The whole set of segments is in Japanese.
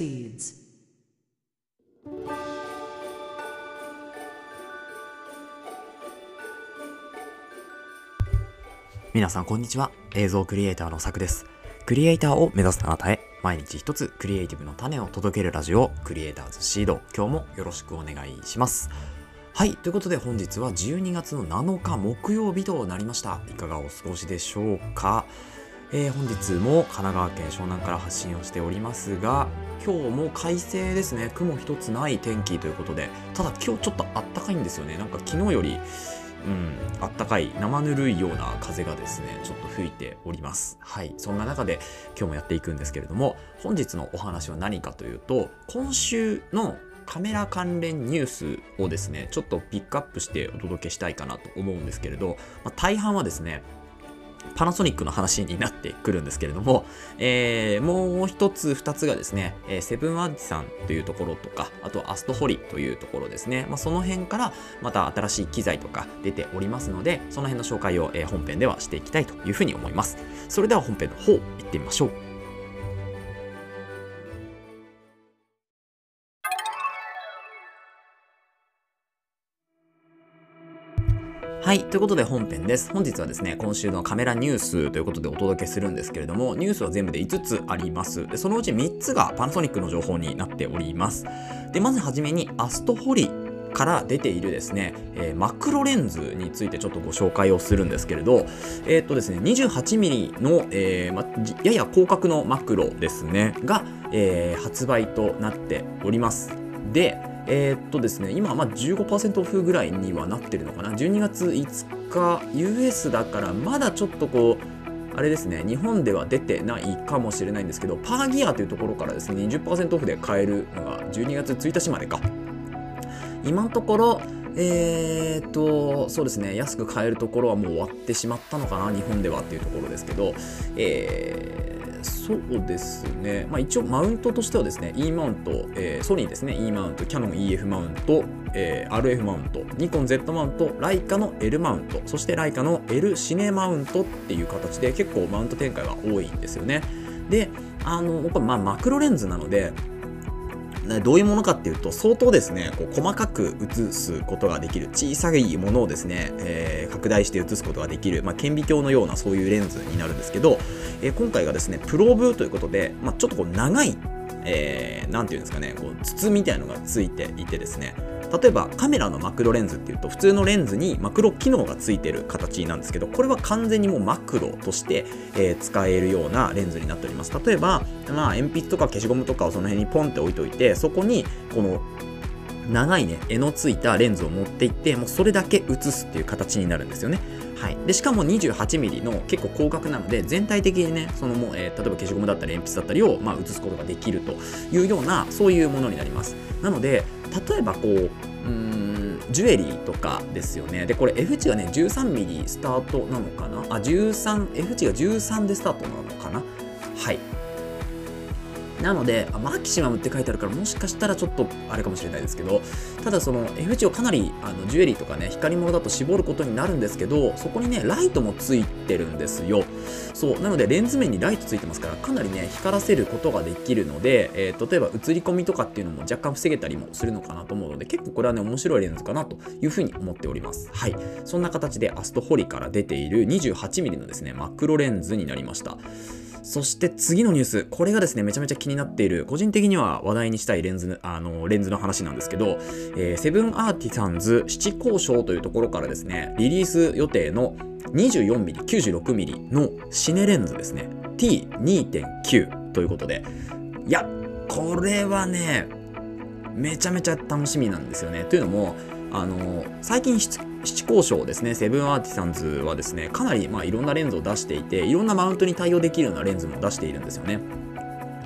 proceeds. 皆さんこんにちは映像クリエイターのさくです。クリエイターを目指すあなたへ毎日一つクリエイティブの種を届けるラジオクリエイターズシード。今日もよろしくお願いします。はいということで本日は12月の7日木曜日となりました。いかがお過ごしでしょうか？えー本日も神奈川県湘南から発信をしておりますが今日も快晴ですね。雲一つない天気ということで。ただ今日ちょっとあったかいんですよね。なんか昨日よりうん、あったかい生ぬるいような風がですねちょっと吹いております。はい。そんな中で今日もやっていくんですけれども本日のお話は何かというと今週のカメラ関連ニュースをですねちょっとピックアップしてお届けしたいかなと思うんですけれど、まあ、大半はですねパナソニックの話になってくるんですけれども、えーもう一つ二つがですね、えーセブンアンチさんというところとか、あとアストホリというところですね、まあ、その辺からまた新しい機材とか出ておりますので、その辺の紹介を、えー本編ではしていきたいというふうに思います。それでは本編の方、行ってみましょう。はい。ということで本編です。本日はですね、今週のカメラニュースということでお届けするんですけれども、ニュースは全部で5つあります。でそのうち3つがパナソニックの情報になっております。で、まずはじめにアストホリから出ているですね、えーマクロレンズについてちょっとご紹介をするんですけれど、えーっとですね、28mm の、えーま、やや広角のマクロですね、が、え発売となっております。で、えーっとですね、今まあ15%オフぐらいにはなってるのかな。12月5日、US だからまだちょっとこう、あれですね、日本では出てないかもしれないんですけど、パーギアというところからですね、20%オフで買えるのが12月1日までか。今のところ、えーっと、そうですね、安く買えるところはもう終わってしまったのかな、日本ではっていうところですけど、えーそうですね、まあ、一応マウントとしてはですね、E マウント、えーソニーですね、E マウント、キャノン EF マウント、えー RF マウント、ニコン Z マウント、ライカの L マウント、そしてライカの L シネマウントっていう形で結構マウント展開が多いんですよね。で、あの、まあマクロレンズなので、どういうものかっていうと相当ですねこう細かく映すことができる小さいものをですね、えー拡大して映すことができる、まあ、顕微鏡のようなそういうレンズになるんですけど、えー今回がですねプローブということで、まあ、ちょっとこう長い、えーなんていうんですかねこう筒みたいのがついていてですね例えばカメラのマクロレンズっていうと普通のレンズにマクロ機能がついてる形なんですけどこれは完全にもうマクロとして、え使えるようなレンズになっております。例えば、まあ、鉛筆とか消しゴムとかをその辺にポンって置いといてそこにこの長いね柄のついたレンズを持っていってもうそれだけ写すっていう形になるんですよね。はい、でしかも 28mm の結構広角なので全体的にねそのもう、えー例えば消しゴムだったり鉛筆だったりを、まあ、すことができるというようなそういうものになります。なので例えばこううんジュエリーとかですよね。でこれ F 値がね 13mm スタートなのかな？あ 13F 値が13でスタートなのかな？はい。なので、マキシマムって書いてあるから、もしかしたらちょっとあれかもしれないですけど、ただその F 値をかなりあのジュエリーとかね、光り物だと絞ることになるんですけど、そこにね、ライトもついてるんですよ。そう、なのでレンズ面にライトついてますから、かなりね、光らせることができるので、えー例えば映り込みとかっていうのも若干防げたりもするのかなと思うので、結構これはね、面白いレンズかなというふうに思っております。はい。そんな形でアストホリから出ている 28mm のですね、マクロレンズになりました。そして次のニュース、これがですね、めちゃめちゃ気になっている、個人的には話題にしたいレンズ、あの、レンズの話なんですけど、えーセブンアーティサンズ七交渉というところからですね、リリース予定の 24mm、96mm のシネレンズですね、T2.9 ということで、いや、これはね、めちゃめちゃ楽しみなんですよね。というのも、あの最近七交渉ですね、セブンアーティサンズはですね、かなり、まあ、いろんなレンズを出していて、いろんなマウントに対応できるようなレンズも出しているんですよね。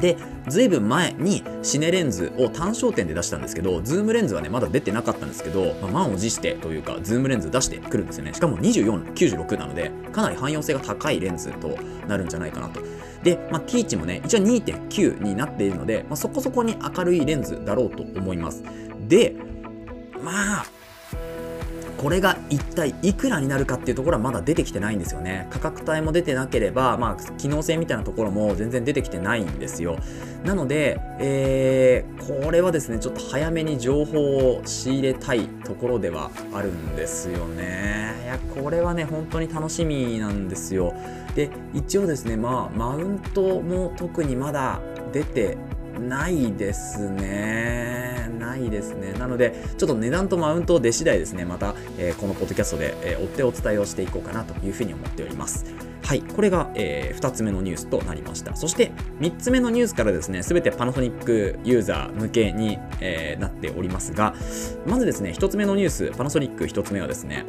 で、ずいぶん前にシネレンズを単焦点で出したんですけど、ズームレンズはね、まだ出てなかったんですけど、まあ、満を持してというか、ズームレンズ出してくるんですよね。しかも24、96なので、かなり汎用性が高いレンズとなるんじゃないかなと。で、まあ、T 値もね、一応2.9になっているので、まあ、そこそこに明るいレンズだろうと思います。で、まあ、これが一体いくらになるかっていうところはまだ出てきてないんですよね。価格帯も出てなければ、まあ、機能性みたいなところも全然出てきてないんですよ。なので、えー、これはですねちょっと早めに情報を仕入れたいところではあるんですよね。いやこれはね本当に楽しみなんですよ。で一応ですねまあマウントも特にまだ出てないですね。ないですね。なので、ちょっと値段とマウント出次第ですね、また、えー、このポッドキャストで、えー、追ってお伝えをしていこうかなというふうに思っております。はい、これが、えー、2つ目のニュースとなりました。そして3つ目のニュースからですね、すべてパナソニックユーザー向けに、えー、なっておりますが、まずですね、1つ目のニュース、パナソニック1つ目はですね、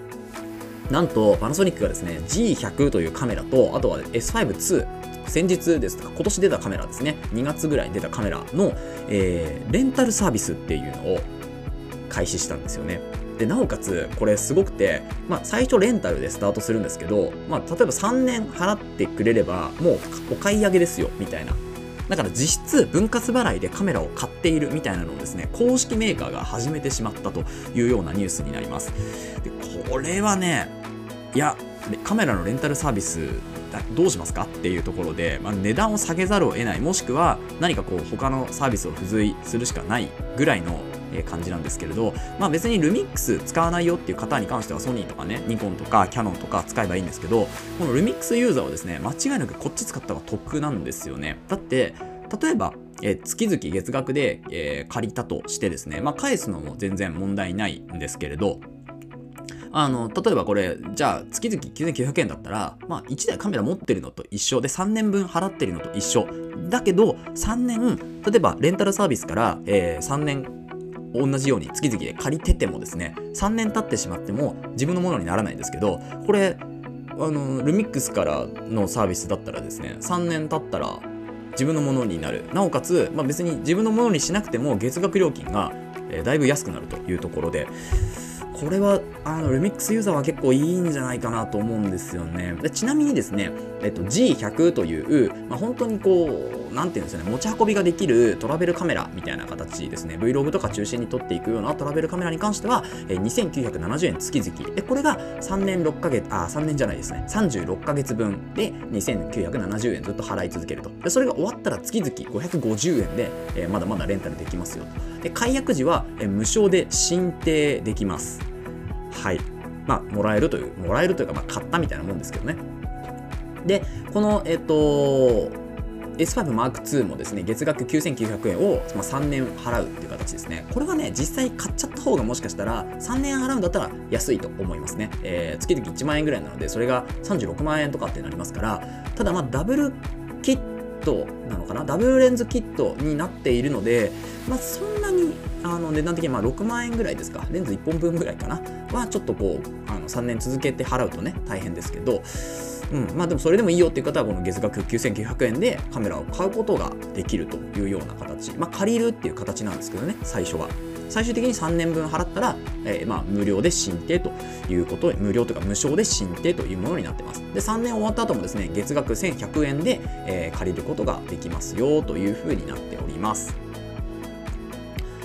なんとパナソニックがですね G100 というカメラとあとは S5-2 先日ですとか今年出たカメラですね2月ぐらいに出たカメラの、えー、レンタルサービスっていうのを開始したんですよね。でなおかつこれすごくて、まあ、最初レンタルでスタートするんですけど、まあ、例えば3年払ってくれればもうお買い上げですよみたいなだから実質分割払いでカメラを買っているみたいなのをですね公式メーカーが始めてしまったというようなニュースになります。でこれはねいやカメラのレンタルサービスどうしますかっていうところで、まあ、値段を下げざるを得ない。もしくは何かこう他のサービスを付随するしかないぐらいの感じなんですけれど、まあ、別にルミックス使わないよっていう方に関してはソニーとかねニコンとかキャノンとか使えばいいんですけどこのルミックスユーザーはですね間違いなくこっち使った方が得なんですよねだって例えばえ月々月額で、えー、借りたとしてですね、まあ、返すのも全然問題ないんですけれど、あの、例えばこれ、じゃあ月々9900円だったら、まあ1台カメラ持ってるのと一緒で3年分払ってるのと一緒。だけど、3年、例えばレンタルサービスから、えー、3年同じように月々で借りててもですね、3年経ってしまっても自分のものにならないんですけど、これ、あの、ルミックスからのサービスだったらですね、3年経ったら自分のものになる。なおかつ、まあ、別に自分のものにしなくても月額料金が、えー、だいぶ安くなるというところで、これはあのルミックスユーザーは結構いいんじゃないかなと思うんですよね。でちなみにですね、えっと、G100 という、まあ、本当にこう、なんていうんですよね、持ち運びができるトラベルカメラみたいな形ですね、Vlog とか中心に撮っていくようなトラベルカメラに関しては、え2970円月々。で、これが3年6ヶ月、あ、3年じゃないですね、36ヶ月分で2970円ずっと払い続けると。で、それが終わったら月々550円で、えー、まだまだレンタルできますよと。で、解約時は、えー、無償で申請できます。はい。まあ、もらえるという、もらえるというか、まあ、買ったみたいなもんですけどね。で、この、えっと、S5 Mark II もですね、月額9900円を、まあ、3年払うっていう形ですね。これはね、実際買っちゃった方がもしかしたら、3年払うんだったら安いと思いますね。えー、月々1万円ぐらいなので、それが36万円とかってなりますから、ただまあ、ダブルキットなのかな？ダブルレンズキットになっているので、まあ、そんなにあの値段的にまあ6万円ぐらいですか？レンズ1本分ぐらいかな？はちょっとこうあの3年続けて払うとね大変ですけど、うん、まあでもそれでもいいよっていう方はこの月額9900円でカメラを買うことができるというような形まあ借りるっていう形なんですけどね最初は。最終的に3年分払ったら、えー、まあ無料で申請ということ無料というか無償で申請というものになってます。で、3年終わった後もですね、月額1100円で、えー、借りることができますよというふうになっております。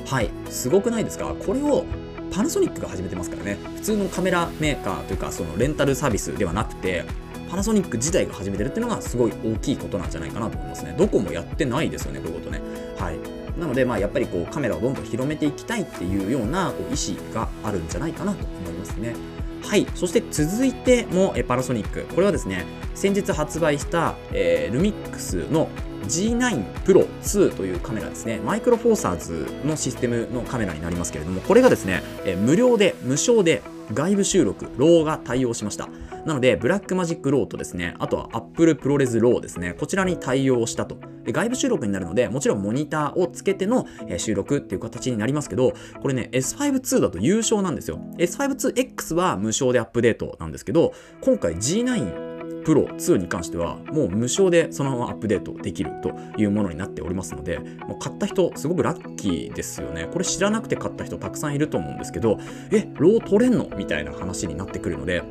はい、すごくないですか？これをパナソニックが始めてますからね。普通のカメラメーカーというか、そのレンタルサービスではなくて、パナソニック自体が始めてるっていうのがすごい大きいことなんじゃないかなと思いますね。どこもやってないですよね、こういうことね。はい。なので、まあ、やっぱりこうカメラをどんどん広めていきたいっていうようなこう意思があるんじゃないかなと思いますね。はい。そして続いてもえパナソニック。これはですね、先日発売した、えー、ルミックスの G9 Pro 2というカメラですね。マイクロフォーサーズのシステムのカメラになりますけれども、これがですね、え無料で、無償で外部収録、 RAW が対応しました。なので、 Blackmagic RAW とですね、あとは Apple プロレスローですね、こちらに対応したと。で外部収録になるので、もちろんモニターをつけての収録っていう形になりますけど、これね、S5-2 だと有償なんですよ。S5-2X は無償でアップデートなんですけど、今回 G9 プロ2に関してはもう無償でそのままアップデートできるというものになっておりますのでもう買った人すごくラッキーですよね。これ知らなくて買った人たくさんいると思うんですけどえロー取れんの？みたいな話になってくるので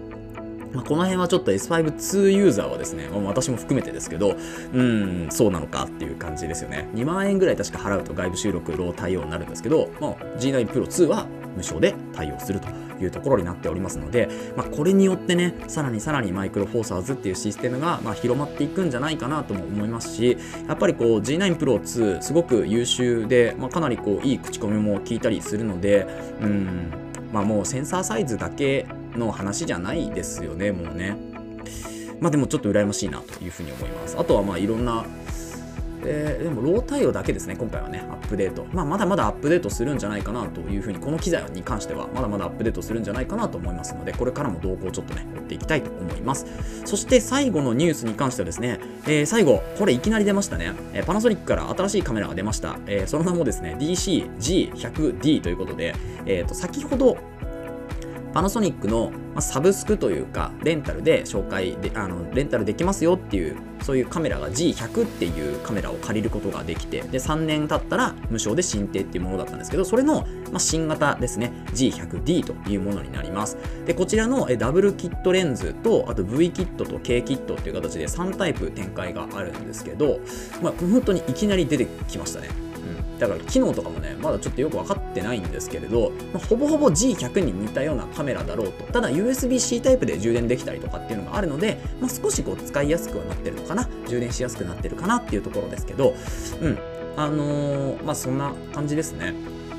まあ、この辺はちょっと S5-2 ユーザーはですね、まあ、私も含めてですけど、うん、そうなのかっていう感じですよね。2万円ぐらい確か払うと外部収録ロー対応になるんですけど、まあ、G9 Pro 2は無償で対応すると。いうところになっておりますので、まあ、これによってねさらにさらにマイクロフォーサーズっていうシステムがま広まっていくんじゃないかなとも思いますしやっぱりこう G9 Pro 2すごく優秀で、まあ、かなりこういい口コミも聞いたりするのでうんまあもうセンサーサイズだけの話じゃないですよねもうね。まあでもちょっと羨ましいなというふうに思います。あとはまあいろんなえ、でもロー対応だけですね、今回はね、アップデート。まあ、まだまだアップデートするんじゃないかなというふうに、この機材に関しては、まだまだアップデートするんじゃないかなと思いますので、これからも動向をちょっとね、追っていきたいと思います。そして最後のニュースに関してはですね、えー、最後、これいきなり出ましたね、えー、パナソニックから新しいカメラが出ました。えその名もですね、DC-G100D ということで、えー、と先ほど、パナソニックのサブスクというか、レンタルで紹介で、あのレンタルできますよっていう、そういうカメラが G100 っていうカメラを借りることができて、で、3年経ったら無償で申請っていうものだったんですけど、それの、ま、新型ですね、G100D というものになります。で、こちらのダブルキットレンズと、あと V キットと K キットっていう形で3タイプ展開があるんですけど、まあ、本当にいきなり出てきましたね。だから機能とかもね、まだちょっとよく分かってないんですけれど、まあ、ほぼほぼ G100 に似たようなカメラだろうと。ただ USB-C タイプで充電できたりとかっていうのがあるので、まあ、少しこう使いやすくはなってるのかな。充電しやすくなってるかなっていうところですけど、うん。あのー、まあそんな感じですね。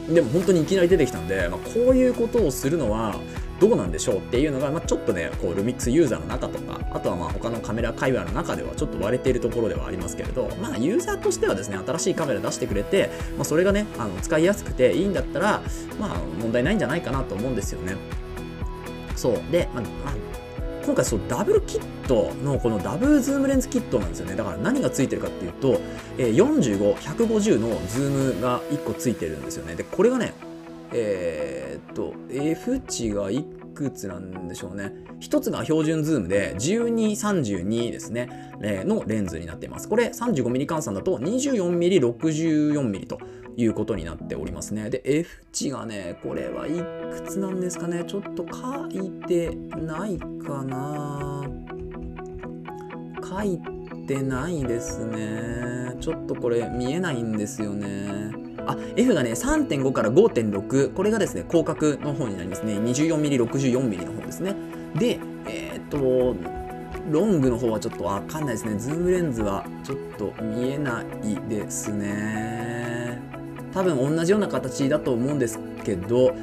でも本当にいきなり出てきたんで、まあ、こういうことをするのは、どうなんでしょうっていうのが、まあ、ちょっとねこうルミックスユーザーの中とかあとはまあ他のカメラ界隈の中ではちょっと割れているところではありますけれどまあユーザーとしてはですね新しいカメラ出してくれて、まあ、それがねあの使いやすくていいんだったらまあ問題ないんじゃないかなと思うんですよね。そう。で、まあ、まあ今回そうダブルキットのこのダブルズームレンズキットなんですよね。だから何がついてるかっていうと、45150のズームが1個ついてるんですよね。でこれがねえー、っと、F 値がいくつなんでしょうね。一つが標準ズームで、12、32ですね、えー、のレンズになっています。これ 35mm 換算だと 24mm、64mm ということになっておりますね。で、F 値がね、これはいくつなんですかね。ちょっと書いてないかな。書いてないですね。ちょっとこれ見えないんですよね。あ、F がね、3.5から5.6、これがですね、広角の方になりますね。24mm、64mm の方ですね。で、えー、っと、ロングの方はちょっとわかんないですね。ズームレンズはちょっと見えないですね。多分同じような形だと思うんですけど、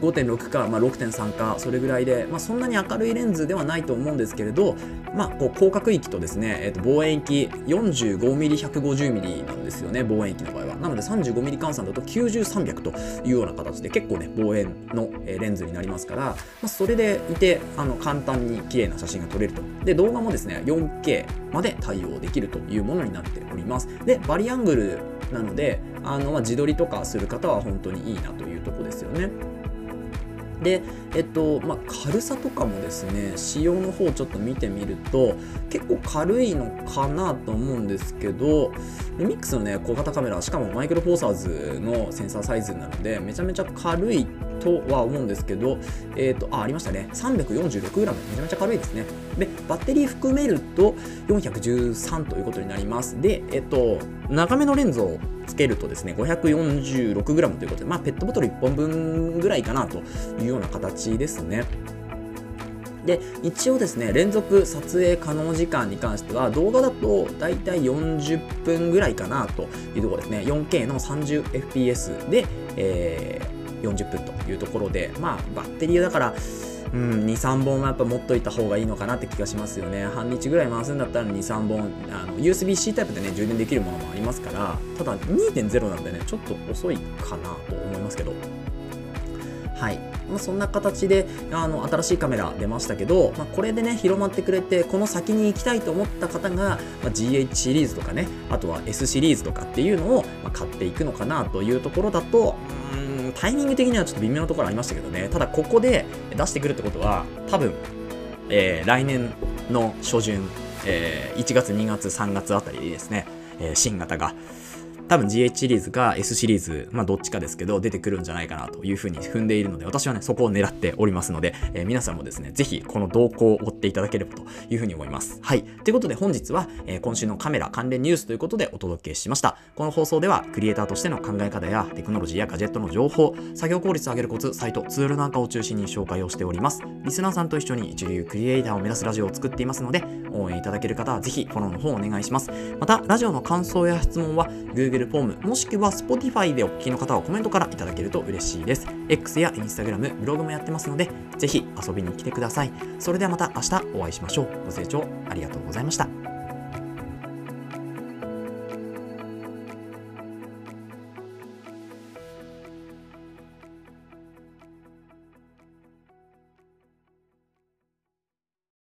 5.6か、まあ、6.3かそれぐらいで、まあ、そんなに明るいレンズではないと思うんですけれど、まあ、こう広角域とですね、えー、と望遠域 45mm150mm なんですよね望遠域の場合は。なので 35mm 換算だと90300というような形で結構ね望遠のレンズになりますから、まあ、それでいてあの簡単に綺麗な写真が撮れると。で動画もですね 4K まで対応できるというものになっております。でバリアングルなのであの、まあ、自撮りとかする方は本当にいいなというとこですよね。で、えっと、まあ、軽さとかもですね、仕様の方ちょっと見てみると、結構軽いのかなと思うんですけど、ルミックスのね、小型カメラ、しかもマイクロフォーサーズのセンサーサイズなので、めちゃめちゃ軽いとは思うんですけど、えっ、ー、と、あ、ありましたね。346g。めちゃめちゃ軽いですね。で、バッテリー含めると413ということになります。で、えっ、ー、と、長めのレンズをつけるとですね、546g ということで、まあ、ペットボトル1本分ぐらいかなというような形ですね。で一応ですね連続撮影可能時間に関しては動画だとだいたい40分ぐらいかなというところですね 4K の 30fps で、えー40分というところで、まあ、バッテリーだから、うん、2、3本はやっぱ持っといた方がいいのかなって気がしますよね。半日ぐらい回すんだったら2、3本、あの USB-C タイプでね、充電できるものもありますから、ただ2.0なんでね、ちょっと遅いかなと思いますけど。はい。まあ、そんな形であの新しいカメラ出ましたけど、まあ、これでね広まってくれてこの先に行きたいと思った方が、まあ、GH シリーズとかねあとは S シリーズとかっていうのを、ま買っていくのかなというところだとうんタイミング的にはちょっと微妙なところありましたけどね。ただここで出してくるってことは多分、えー、来年の初旬、えー、1月2月3月あたりですね、えー、新型が。多分 GH シリーズか S シリーズ、まあ、どっちかですけど、出てくるんじゃないかなというふうに踏んでいるので、私はね、そこを狙っておりますので、えー、皆さんもですね、ぜひこの動向を追っていただければというふうに思います。はい。ということで本日は、えー、今週のカメラ関連ニュースということでお届けしました。この放送では、クリエイターとしての考え方やテクノロジーやガジェットの情報、作業効率を上げるコツ、サイト、ツールなんかを中心に紹介をしております。リスナーさんと一緒に一流クリエイターを目指すラジオを作っていますので、応援いただける方はぜひフォローの方をお願いします。また、ラジオの感想や質問は Google Google フォーム、もしくは Spotify でお聞きの方はコメントからいただけると嬉しいです。X や Instagram、ブログもやってますので、ぜひ遊びに来てください。それではまた明日お会いしましょう。ご清聴ありがとうございました。